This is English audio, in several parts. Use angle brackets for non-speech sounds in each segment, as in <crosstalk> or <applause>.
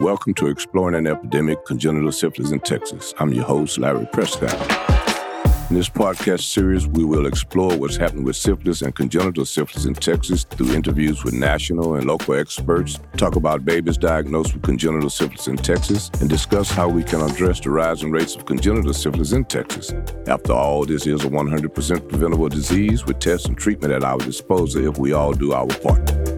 Welcome to Exploring an Epidemic Congenital Syphilis in Texas. I'm your host, Larry Prescott. In this podcast series, we will explore what's happening with syphilis and congenital syphilis in Texas through interviews with national and local experts, talk about babies diagnosed with congenital syphilis in Texas, and discuss how we can address the rising rates of congenital syphilis in Texas. After all, this is a 100% preventable disease with tests and treatment at our disposal if we all do our part.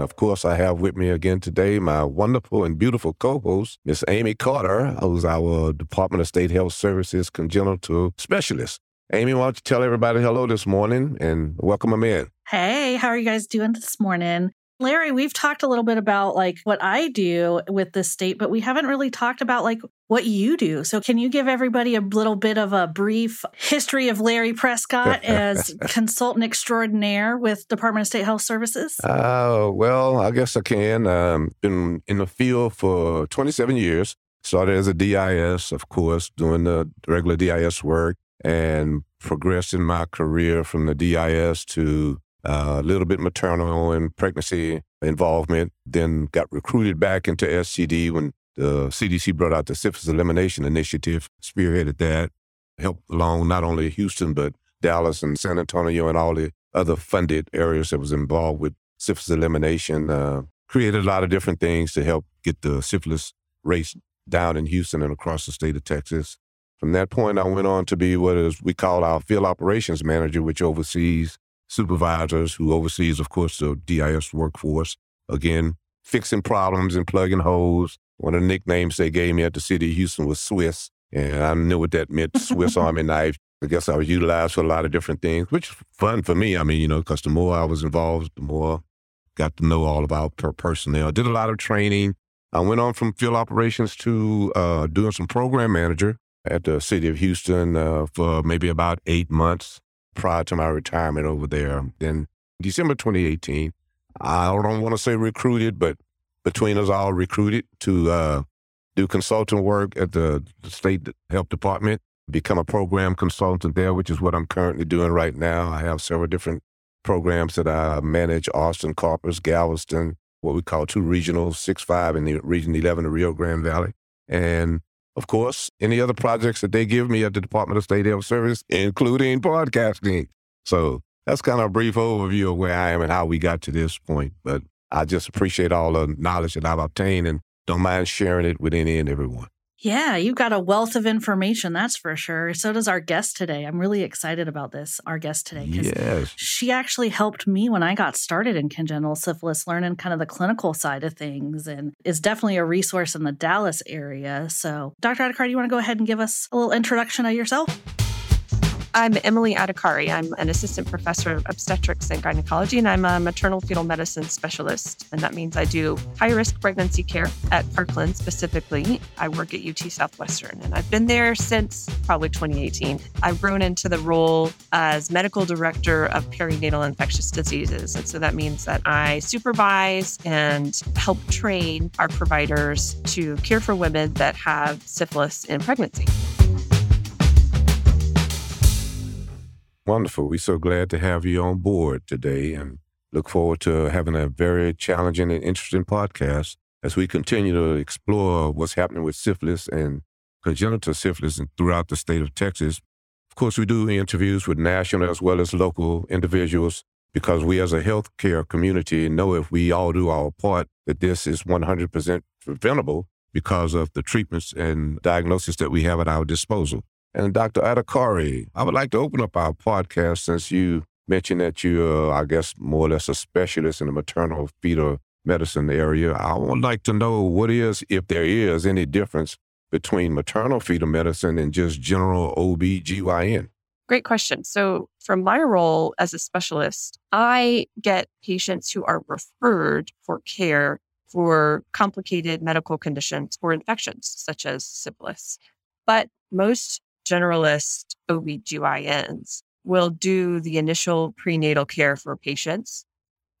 And of course, I have with me again today my wonderful and beautiful co-host, Miss Amy Carter, who's our Department of State Health Services congenital specialist. Amy, why don't you tell everybody hello this morning and welcome them in? Hey, how are you guys doing this morning? Larry, we've talked a little bit about like what I do with the state, but we haven't really talked about like what you do. So can you give everybody a little bit of a brief history of Larry Prescott <laughs> as consultant extraordinaire with Department of State Health Services? Uh, well, I guess I can. Um, been in the field for 27 years. Started as a DIS, of course, doing the regular DIS work and progressed in my career from the DIS to a little bit maternal and pregnancy involvement. Then got recruited back into SCD when the CDC brought out the syphilis elimination initiative, spearheaded that, helped along not only Houston, but Dallas and San Antonio and all the other funded areas that was involved with syphilis elimination. Uh, created a lot of different things to help get the syphilis rates down in Houston and across the state of Texas. From that point, I went on to be what is we call our field operations manager, which oversees supervisors who oversees, of course, the DIS workforce. Again, fixing problems and plugging holes. One of the nicknames they gave me at the city of Houston was Swiss. And I knew what that meant, Swiss <laughs> Army knife. I guess I was utilized for a lot of different things, which was fun for me. I mean, you know, because the more I was involved, the more got to know all about per personnel. Did a lot of training. I went on from field operations to uh, doing some program manager at the city of Houston uh, for maybe about eight months prior to my retirement over there. Then December 2018, I don't want to say recruited, but between us all recruited to uh, do consulting work at the, state health department, become a program consultant there, which is what I'm currently doing right now. I have several different programs that I manage, Austin, Corpus, Galveston, what we call two regionals, six five in the region 11, the Rio Grande Valley. And of course, any other projects that they give me at the Department of State Health Service, including podcasting. So that's kind of a brief overview of where I am and how we got to this point. But I just appreciate all the knowledge that I've obtained and don't mind sharing it with any and everyone. Yeah, you've got a wealth of information, that's for sure. So does our guest today. I'm really excited about this, our guest today, because yes. she actually helped me when I got started in congenital syphilis, learning kind of the clinical side of things, and is definitely a resource in the Dallas area. So, Dr. Adhikari, you want to go ahead and give us a little introduction of yourself? I'm Emily Adhikari. I'm an assistant professor of obstetrics and gynecology, and I'm a maternal fetal medicine specialist. And that means I do high risk pregnancy care at Parkland specifically. I work at UT Southwestern, and I've been there since probably 2018. I've grown into the role as medical director of perinatal infectious diseases. And so that means that I supervise and help train our providers to care for women that have syphilis in pregnancy. Wonderful. We're so glad to have you on board today and look forward to having a very challenging and interesting podcast as we continue to explore what's happening with syphilis and congenital syphilis throughout the state of Texas. Of course, we do interviews with national as well as local individuals because we as a healthcare community know if we all do our part that this is 100% preventable because of the treatments and diagnosis that we have at our disposal. And Dr. Adhikari, I would like to open up our podcast since you mentioned that you're, I guess, more or less a specialist in the maternal fetal medicine area. I would like to know what is, if there is any difference between maternal fetal medicine and just general OB/GYN. Great question. So, from my role as a specialist, I get patients who are referred for care for complicated medical conditions or infections, such as syphilis. But most generalist OB/GYNs will do the initial prenatal care for patients.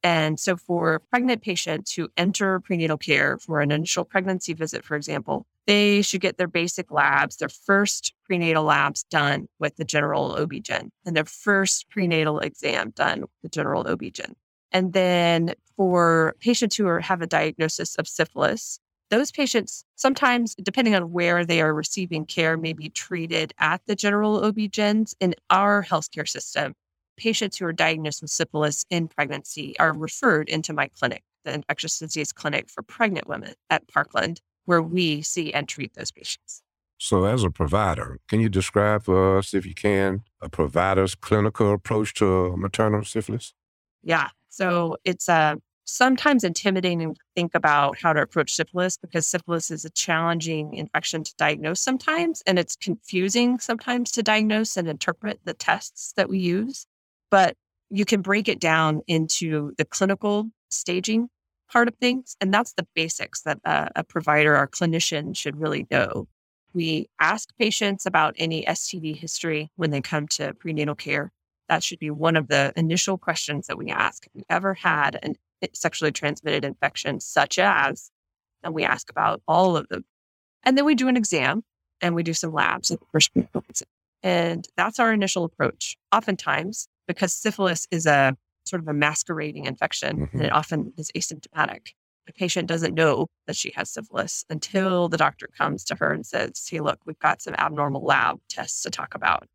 And so for pregnant patients who enter prenatal care for an initial pregnancy visit, for example, they should get their basic labs, their first prenatal labs done with the general OB/GYN and their first prenatal exam done with the general OB/GYN. And then for patients who are, have a diagnosis of syphilis, those patients sometimes, depending on where they are receiving care, may be treated at the general OB-GYNs. In our healthcare system, patients who are diagnosed with syphilis in pregnancy are referred into my clinic, the infectious disease clinic for pregnant women at Parkland, where we see and treat those patients. So, as a provider, can you describe for us, if you can, a provider's clinical approach to maternal syphilis? Yeah. So, it's uh, sometimes intimidating to think about how to approach syphilis because syphilis is a challenging infection to diagnose sometimes, and it's confusing sometimes to diagnose and interpret the tests that we use but you can break it down into the clinical staging part of things. And that's the basics that a, a provider or clinician should really know. We ask patients about any STD history when they come to prenatal care. That should be one of the initial questions that we ask. Have you ever had a sexually transmitted infection, such as, and we ask about all of them. And then we do an exam and we do some labs At the first And that's our initial approach. Oftentimes, because syphilis is a sort of a masquerading infection mm-hmm. and it often is asymptomatic. The patient doesn't know that she has syphilis until the doctor comes to her and says, Hey, look, we've got some abnormal lab tests to talk about.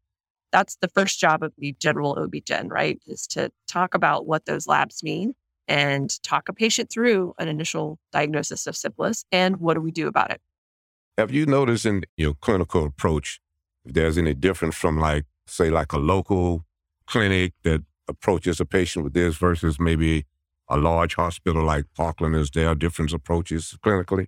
That's the first job of the general OB-GYN, right? Is to talk about what those labs mean and talk a patient through an initial diagnosis of syphilis and what do we do about it. Have you noticed in your clinical approach if there's any difference from like, say, like a local clinic that approaches a patient with this versus maybe a large hospital like Parkland? Is there different approaches clinically?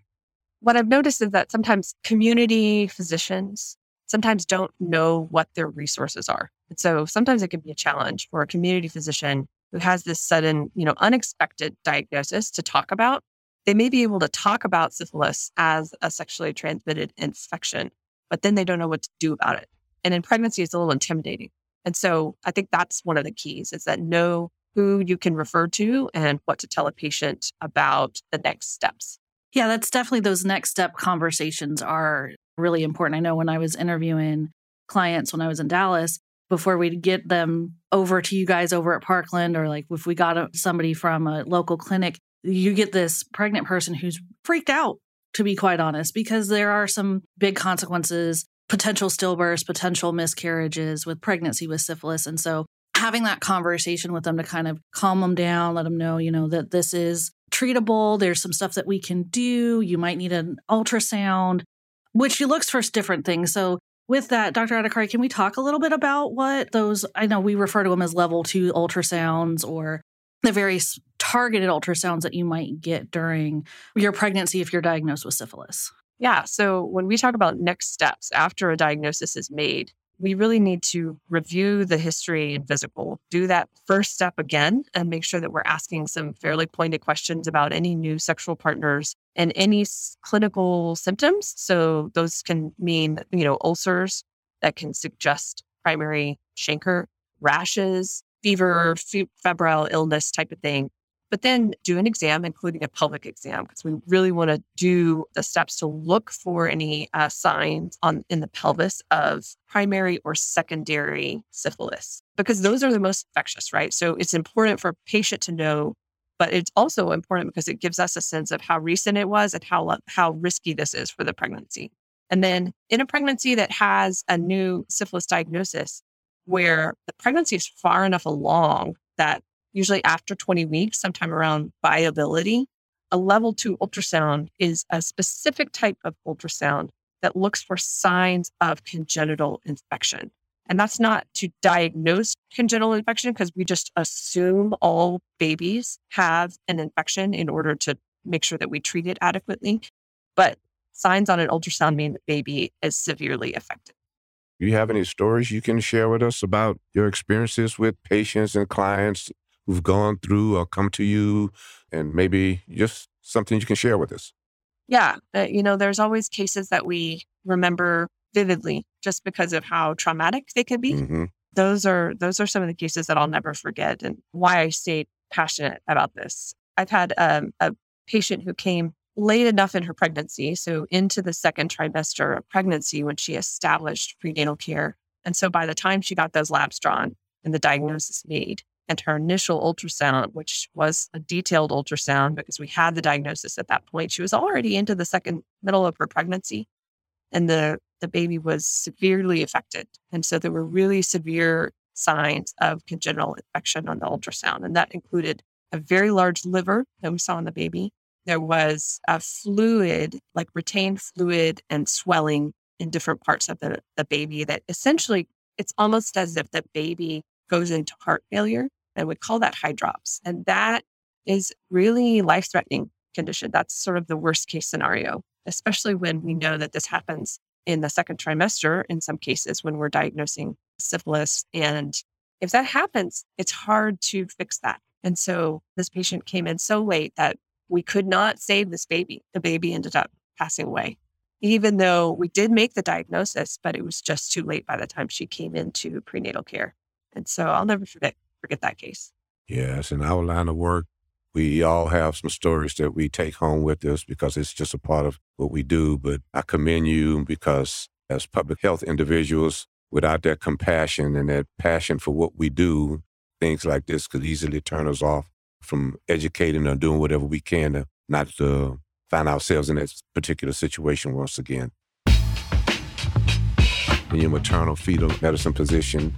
What I've noticed is that sometimes community physicians sometimes don't know what their resources are. And so sometimes it can be a challenge for a community physician who has this sudden, you know, unexpected diagnosis to talk about. They may be able to talk about syphilis as a sexually transmitted infection, but then they don't know what to do about it. And in pregnancy, it's a little intimidating. And so I think that's one of the keys is that know who you can refer to and what to tell a patient about the next steps. Yeah, that's definitely those next step conversations are really important. I know when I was interviewing clients when I was in Dallas, before we'd get them over to you guys over at Parkland, or like if we got somebody from a local clinic, you get this pregnant person who's freaked out, to be quite honest, because there are some big consequences potential stillbirths, potential miscarriages with pregnancy with syphilis. And so having that conversation with them to kind of calm them down, let them know, you know, that this is treatable. There's some stuff that we can do. You might need an ultrasound, which looks for different things. So with that, Dr. Adhikari, can we talk a little bit about what those, I know we refer to them as level two ultrasounds or the various targeted ultrasounds that you might get during your pregnancy if you're diagnosed with syphilis? Yeah. So when we talk about next steps after a diagnosis is made, we really need to review the history and physical, do that first step again, and make sure that we're asking some fairly pointed questions about any new sexual partners and any clinical symptoms. So those can mean, you know, ulcers that can suggest primary chancre, rashes, fever, febrile illness type of thing but then do an exam, including a pelvic exam, because we really want to do the steps to look for any uh, signs on in the pelvis of primary or secondary syphilis, because those are the most infectious, right? So it's important for a patient to know, but it's also important because it gives us a sense of how recent it was and how how risky this is for the pregnancy. And then in a pregnancy that has a new syphilis diagnosis, where the pregnancy is far enough along that usually after 20 weeks, sometime around viability. A level two ultrasound is a specific type of ultrasound that looks for signs of congenital infection. And that's not to diagnose congenital infection because we just assume all babies have an infection in order to make sure that we treat it adequately. But signs on an ultrasound mean the baby is severely affected. Do you have any stories you can share with us about your experiences with patients and clients who've gone through or come to you and maybe just something you can share with us? Yeah. Uh, you know, there's always cases that we remember vividly just because of how traumatic they can be. Mm-hmm. Those are those are some of the cases that I'll never forget and why I stayed passionate about this. I've had um, a patient who came late enough in her pregnancy, so into the second trimester of pregnancy when she established prenatal care. And so by the time she got those labs drawn and the diagnosis made, And her initial ultrasound, which was a detailed ultrasound because we had the diagnosis at that point, she was already into the second middle of her pregnancy. And the, the baby was severely affected. And so there were really severe signs of congenital infection on the ultrasound. And that included a very large liver that we saw in the baby. There was a fluid, like retained fluid and swelling in different parts of the, the baby that essentially it's almost as if the baby goes into heart failure. And we call that hydrops. And that is really life threatening condition. That's sort of the worst case scenario, especially when we know that this happens in the second trimester in some cases when we're diagnosing syphilis. And if that happens, it's hard to fix that. And so this patient came in so late that we could not save this baby. The baby ended up passing away, even though we did make the diagnosis, but it was just too late by the time she came into prenatal care. And so I'll never forget, forget that case. Yes, in our line of work, we all have some stories that we take home with us because it's just a part of what we do. But I commend you because as public health individuals, without that compassion and that passion for what we do, things like this could easily turn us off from educating or doing whatever we can to not to find ourselves in that particular situation once again. In your maternal fetal medicine position,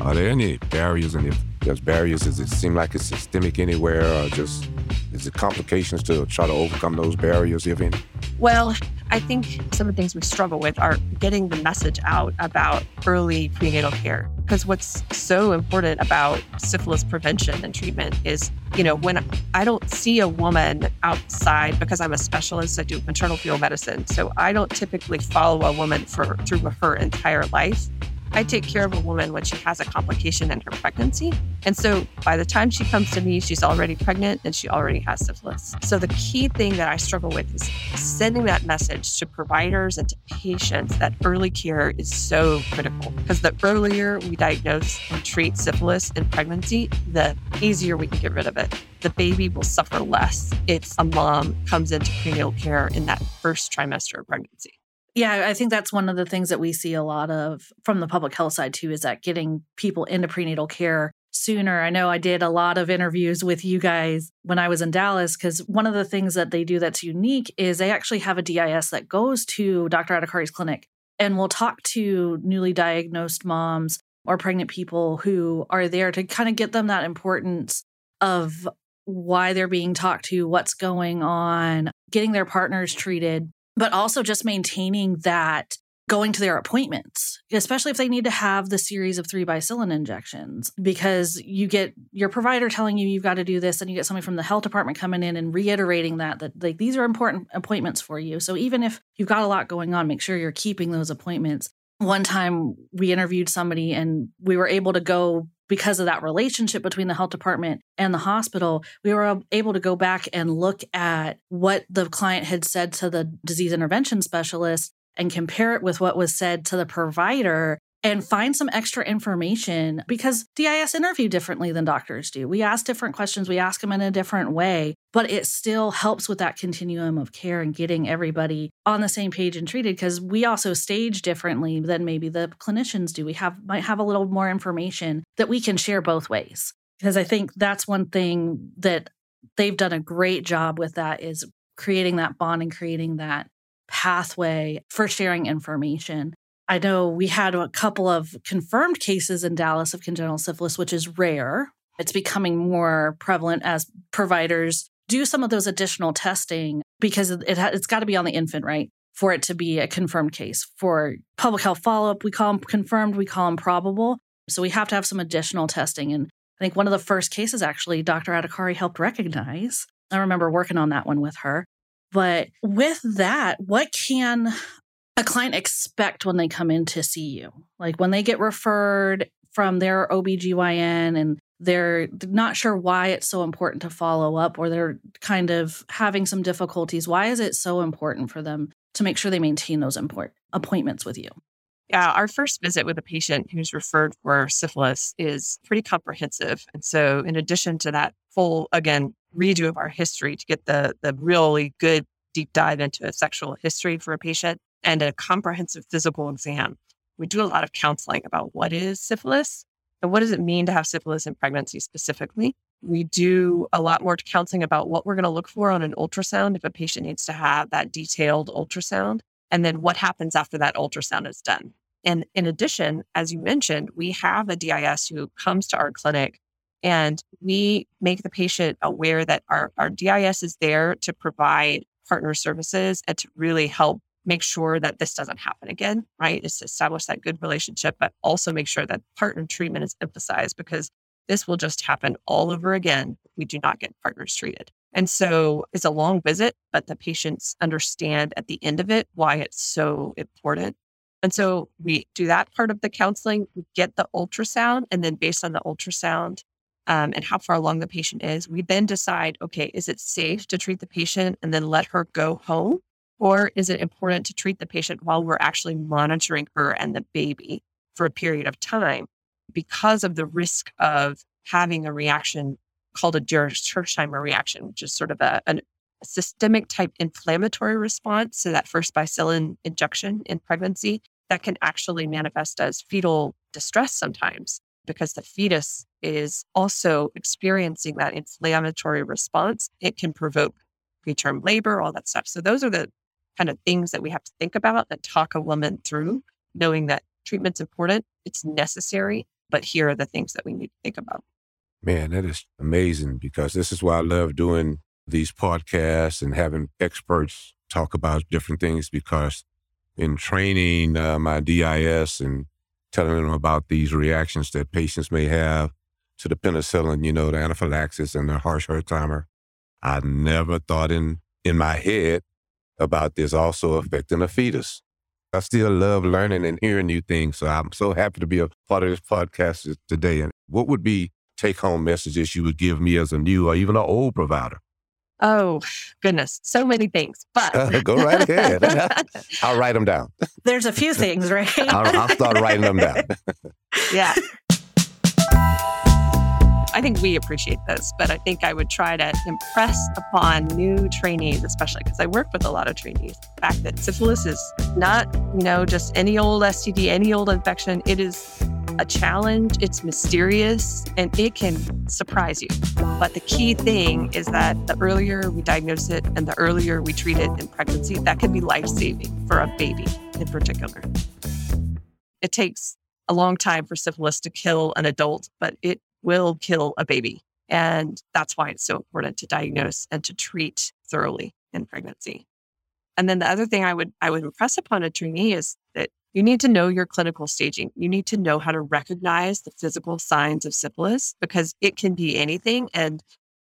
are there any barriers? And if there's barriers, does it seem like it's systemic anywhere or just is it complications to try to overcome those barriers, if any? Well, I think some of the things we struggle with are getting the message out about early prenatal care. Because what's so important about syphilis prevention and treatment is, you know, when I don't see a woman outside because I'm a specialist, I do maternal fetal medicine. So I don't typically follow a woman for through her entire life. I take care of a woman when she has a complication in her pregnancy. And so by the time she comes to me, she's already pregnant and she already has syphilis. So the key thing that I struggle with is sending that message to providers and to patients that early care is so critical because the earlier we diagnose and treat syphilis in pregnancy, the easier we can get rid of it. The baby will suffer less if a mom comes into prenatal care in that first trimester of pregnancy. Yeah, I think that's one of the things that we see a lot of from the public health side too is that getting people into prenatal care sooner. I know I did a lot of interviews with you guys when I was in Dallas because one of the things that they do that's unique is they actually have a DIS that goes to Dr. Adhikari's clinic and will talk to newly diagnosed moms or pregnant people who are there to kind of get them that importance of why they're being talked to, what's going on, getting their partners treated but also just maintaining that going to their appointments, especially if they need to have the series of three bicillin injections, because you get your provider telling you you've got to do this, and you get somebody from the health department coming in and reiterating that that like these are important appointments for you. So even if you've got a lot going on, make sure you're keeping those appointments. One time we interviewed somebody and we were able to go because of that relationship between the health department and the hospital, we were able to go back and look at what the client had said to the disease intervention specialist and compare it with what was said to the provider and find some extra information because DIS interview differently than doctors do. We ask different questions, we ask them in a different way, but it still helps with that continuum of care and getting everybody on the same page and treated because we also stage differently than maybe the clinicians do. We have might have a little more information that we can share both ways. Because I think that's one thing that they've done a great job with that is creating that bond and creating that pathway for sharing information. I know we had a couple of confirmed cases in Dallas of congenital syphilis, which is rare. It's becoming more prevalent as providers do some of those additional testing because it ha- it's got to be on the infant, right? For it to be a confirmed case. For public health follow up, we call them confirmed, we call them probable. So we have to have some additional testing. And I think one of the first cases, actually, Dr. Adhikari helped recognize. I remember working on that one with her. But with that, what can a client expect when they come in to see you? Like when they get referred from their OBGYN and they're not sure why it's so important to follow up or they're kind of having some difficulties. Why is it so important for them to make sure they maintain those import- appointments with you? Yeah, our first visit with a patient who's referred for syphilis is pretty comprehensive. And so, in addition to that full, again, redo of our history to get the, the really good deep dive into a sexual history for a patient, and a comprehensive physical exam. We do a lot of counseling about what is syphilis, And what does it mean to have syphilis in pregnancy specifically? We do a lot more counseling about what we're going to look for on an ultrasound if a patient needs to have that detailed ultrasound, and then what happens after that ultrasound is done. And in addition, as you mentioned, we have a DIS who comes to our clinic and we make the patient aware that our, our DIS is there to provide partner services and to really help make sure that this doesn't happen again, right? Is to establish that good relationship, but also make sure that partner treatment is emphasized because this will just happen all over again if we do not get partners treated. And so it's a long visit, but the patients understand at the end of it why it's so important. And so we do that part of the counseling, we get the ultrasound, and then based on the ultrasound um, and how far along the patient is, we then decide okay, is it safe to treat the patient and then let her go home? Or is it important to treat the patient while we're actually monitoring her and the baby for a period of time? because of the risk of having a reaction called a Jarisch-Herxheimer reaction, which is sort of a, a systemic type inflammatory response to that first bicillin injection in pregnancy that can actually manifest as fetal distress sometimes because the fetus is also experiencing that inflammatory response. It can provoke preterm labor, all that stuff. So, those are the kind of things that we have to think about and talk a woman through, knowing that treatment's important, it's necessary, but here are the things that we need to think about. Man, that is amazing because this is why I love doing these podcasts and having experts talk about different things because in training uh, my DIS and telling them about these reactions that patients may have to the penicillin, you know, the anaphylaxis and the Jarisch-Herxheimer, I never thought in in my head about this also affecting a fetus. I still love learning and hearing new things. So I'm so happy to be a part of this podcast today. And what would be take home messages you would give me as a new or even an old provider? Oh, goodness. So many things. But <laughs> go right ahead. <laughs> I'll write them down. There's a few things, right? I'll, I'll start writing them down. <laughs> yeah. I think we appreciate this, but I think I would try to impress upon new trainees, especially because I work with a lot of trainees, the fact that syphilis is not, you know, just any old STD, any old infection. It is a challenge, it's mysterious, and it can surprise you. But the key thing is that the earlier we diagnose it and the earlier we treat it in pregnancy, that can be life saving for a baby in particular. It takes a long time for syphilis to kill an adult, but it will kill a baby. And that's why it's so important to diagnose and to treat thoroughly in pregnancy. And then the other thing I would I would impress upon a trainee is that you need to know your clinical staging. You need to know how to recognize the physical signs of syphilis because it can be anything. And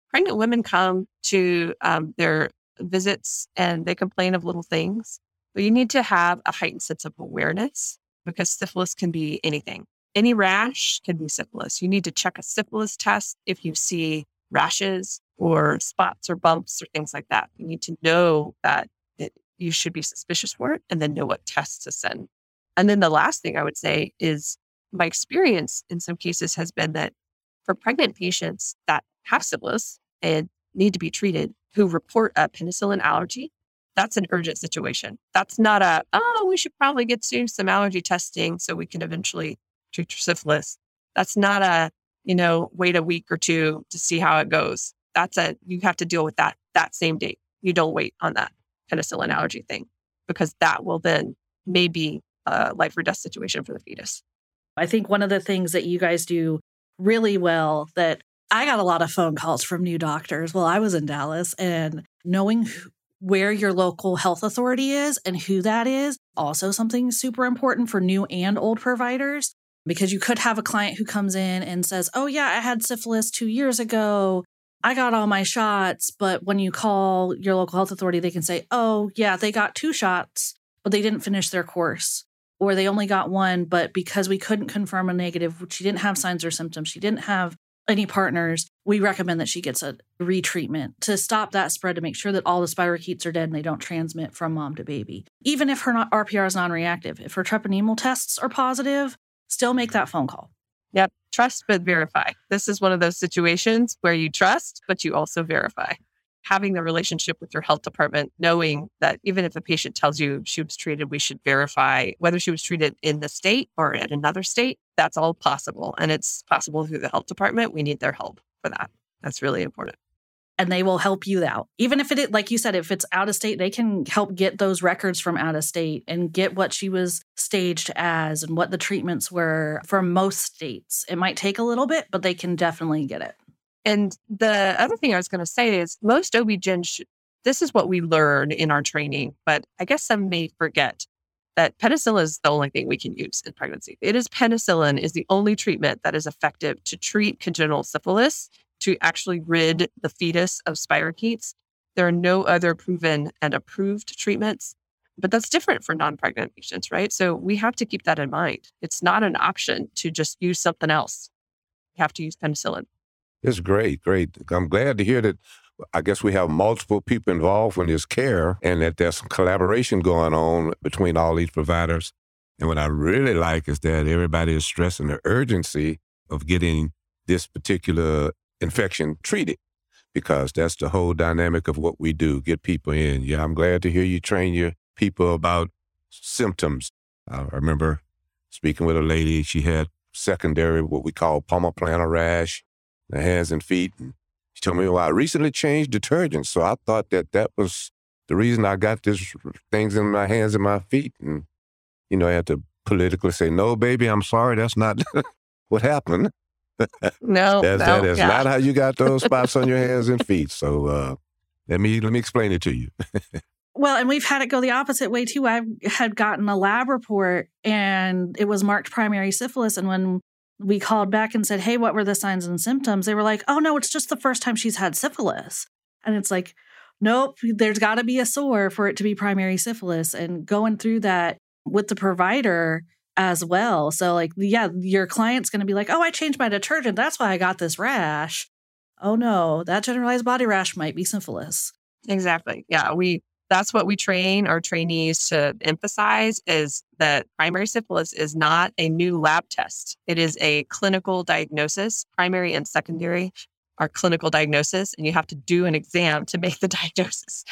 pregnant women come to um, their visits and they complain of little things. But you need to have a heightened sense of awareness because syphilis can be anything. Any rash can be syphilis. You need to check a syphilis test if you see rashes or spots or bumps or things like that. You need to know that it, you should be suspicious for it and then know what tests to send. And then the last thing I would say is my experience in some cases has been that for pregnant patients that have syphilis and need to be treated who report a penicillin allergy, that's an urgent situation. That's not a, oh, we should probably get to some allergy testing so we can eventually treat your syphilis. That's not a, you know, wait a week or two to see how it goes. That's a, you have to deal with that that same date. You don't wait on that penicillin allergy thing because that will then maybe a life or death situation for the fetus. I think one of the things that you guys do really well that I got a lot of phone calls from new doctors while I was in Dallas and knowing where your local health authority is and who that is also something super important for new and old providers because you could have a client who comes in and says, Oh, yeah, I had syphilis two years ago. I got all my shots. But when you call your local health authority, they can say, Oh, yeah, they got two shots, but they didn't finish their course. Or they only got one, but because we couldn't confirm a negative, she didn't have signs or symptoms, she didn't have any partners, we recommend that she gets a retreatment to stop that spread to make sure that all the spirochetes are dead and they don't transmit from mom to baby. Even if her RPR is non reactive, if her treponemal tests are positive, still make that phone call. Yep. Trust but verify. This is one of those situations where you trust, but you also verify. having the relationship with your health department, knowing that even if a patient tells you she was treated, we should verify whether she was treated in the state or in another state. That's all possible. And it's possible through the health department. We need their help for that. That's really important and they will help you out. Even if it, like you said, if it's out of state, they can help get those records from out of state and get what she was staged as and what the treatments were for most states. It might take a little bit, but they can definitely get it. And the other thing I was going to say is most OB-GYN, sh- this is what we learn in our training, but I guess some may forget that penicillin is the only thing we can use in pregnancy. It is penicillin is the only treatment that is effective to treat congenital syphilis to actually rid the fetus of spirochetes. There are no other proven and approved treatments, but that's different for non pregnant patients, right? So we have to keep that in mind. It's not an option to just use something else. You have to use penicillin. It's great, great. I'm glad to hear that. I guess we have multiple people involved in this care and that there's some collaboration going on between all these providers. And what I really like is that everybody is stressing the urgency of getting this particular infection treated because that's the whole dynamic of what we do get people in. Yeah, I'm glad to hear you train your people about symptoms. I remember speaking with a lady, she had secondary, what we call palmoplantar rash, the hands and feet. And she told me, well, I recently changed detergents. So I thought that that was the reason I got these things in my hands and my feet. And, you know, I had to politically say, no, baby, I'm sorry. That's not <laughs> what happened. <laughs> no, that's, no, that is yeah. not how you got those spots on your <laughs> hands and feet. So uh, let me let me explain it to you. Well, and we've had it go the opposite way too. I had gotten a lab report and it was marked primary syphilis, and when we called back and said, "Hey, what were the signs and symptoms?" They were like, "Oh no, it's just the first time she's had syphilis," and it's like. Nope, there's got to be a sore for it to be primary syphilis. And going through that with the provider, as well. So, like, yeah, your client's going to be like, oh, I changed my detergent. That's why I got this rash. Oh, no, that generalized body rash might be syphilis. Exactly. Yeah. We, that's what we train our trainees to emphasize is that primary syphilis is not a new lab test. It is a clinical diagnosis. Primary and secondary are clinical diagnosis, and you have to do an exam to make the <laughs> diagnosis.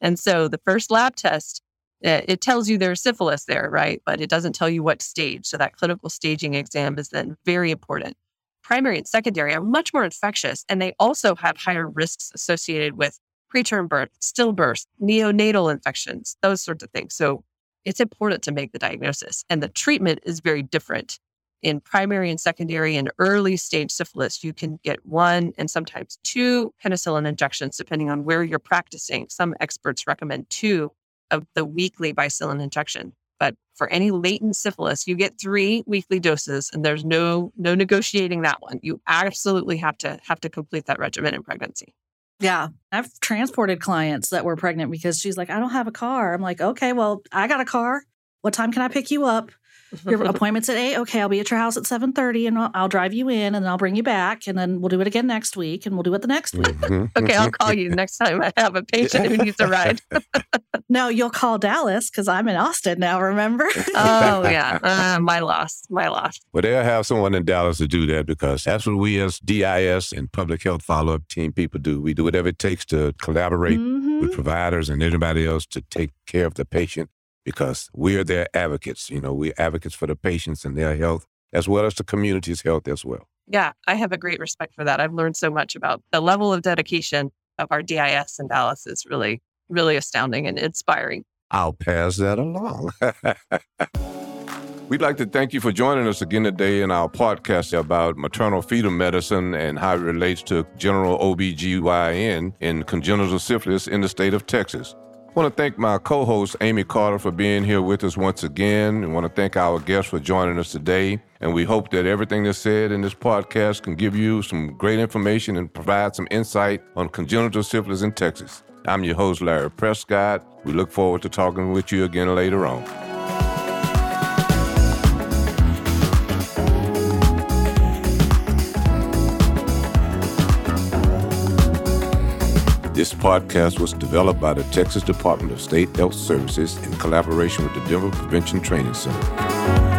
And so the first lab test eh, it tells you there's syphilis there, right? But it doesn't tell you what stage. So that clinical staging exam is then very important. Primary and secondary are much more infectious, and they also have higher risks associated with preterm birth, stillbirth, neonatal infections, those sorts of things. So it's important to make the diagnosis. And the treatment is very different. In primary and secondary and early stage syphilis, you can get one and sometimes two penicillin injections, depending on where you're practicing. Some experts recommend two of the weekly bicillin injection. But for any latent syphilis, you get three weekly doses, and there's no no negotiating that one. You absolutely have to have to complete that regimen in pregnancy. Yeah. I've transported clients that were pregnant because she's like, I don't have a car. I'm like, okay, well, I got a car. What time can I pick you up? Your <laughs> appointment's at eight. Okay, I'll be at your house at seven thirty, and I'll, I'll, drive you in, and then I'll bring you back, and then we'll do it again next week, and we'll do it the next week. Mm-hmm. <laughs> okay, I'll call you next time I have a patient who needs a <laughs> ride. no, you'll call Dallas because I'm in Austin now. Remember? oh yeah, uh, my loss, my loss. Well, they'll have someone in Dallas to do that because that's what we as DIS and public health follow up team people do. We do whatever it takes to collaborate mm-hmm. with providers and anybody else to take care of the patient because we are their advocates. You know, we're advocates for the patients and their health as well as the community's health as well. Yeah, I have a great respect for that. I've learned so much about the level of dedication of our DIS in Dallas is really, really astounding and inspiring. I'll pass that along. <laughs> We'd like to thank you for joining us again today in our podcast about maternal fetal medicine and how it relates to general OBGYN in congenital syphilis in the state of Texas. I want to thank my co host, Amy Carter, for being here with us once again. I want to thank our guests for joining us today. And we hope that everything that's said in this podcast can give you some great information and provide some insight on congenital syphilis in Texas. I'm your host, Larry Prescott. We look forward to talking with you again later on. This podcast was developed by the Texas Department of State Health Services in collaboration with the Denver Prevention Training Center.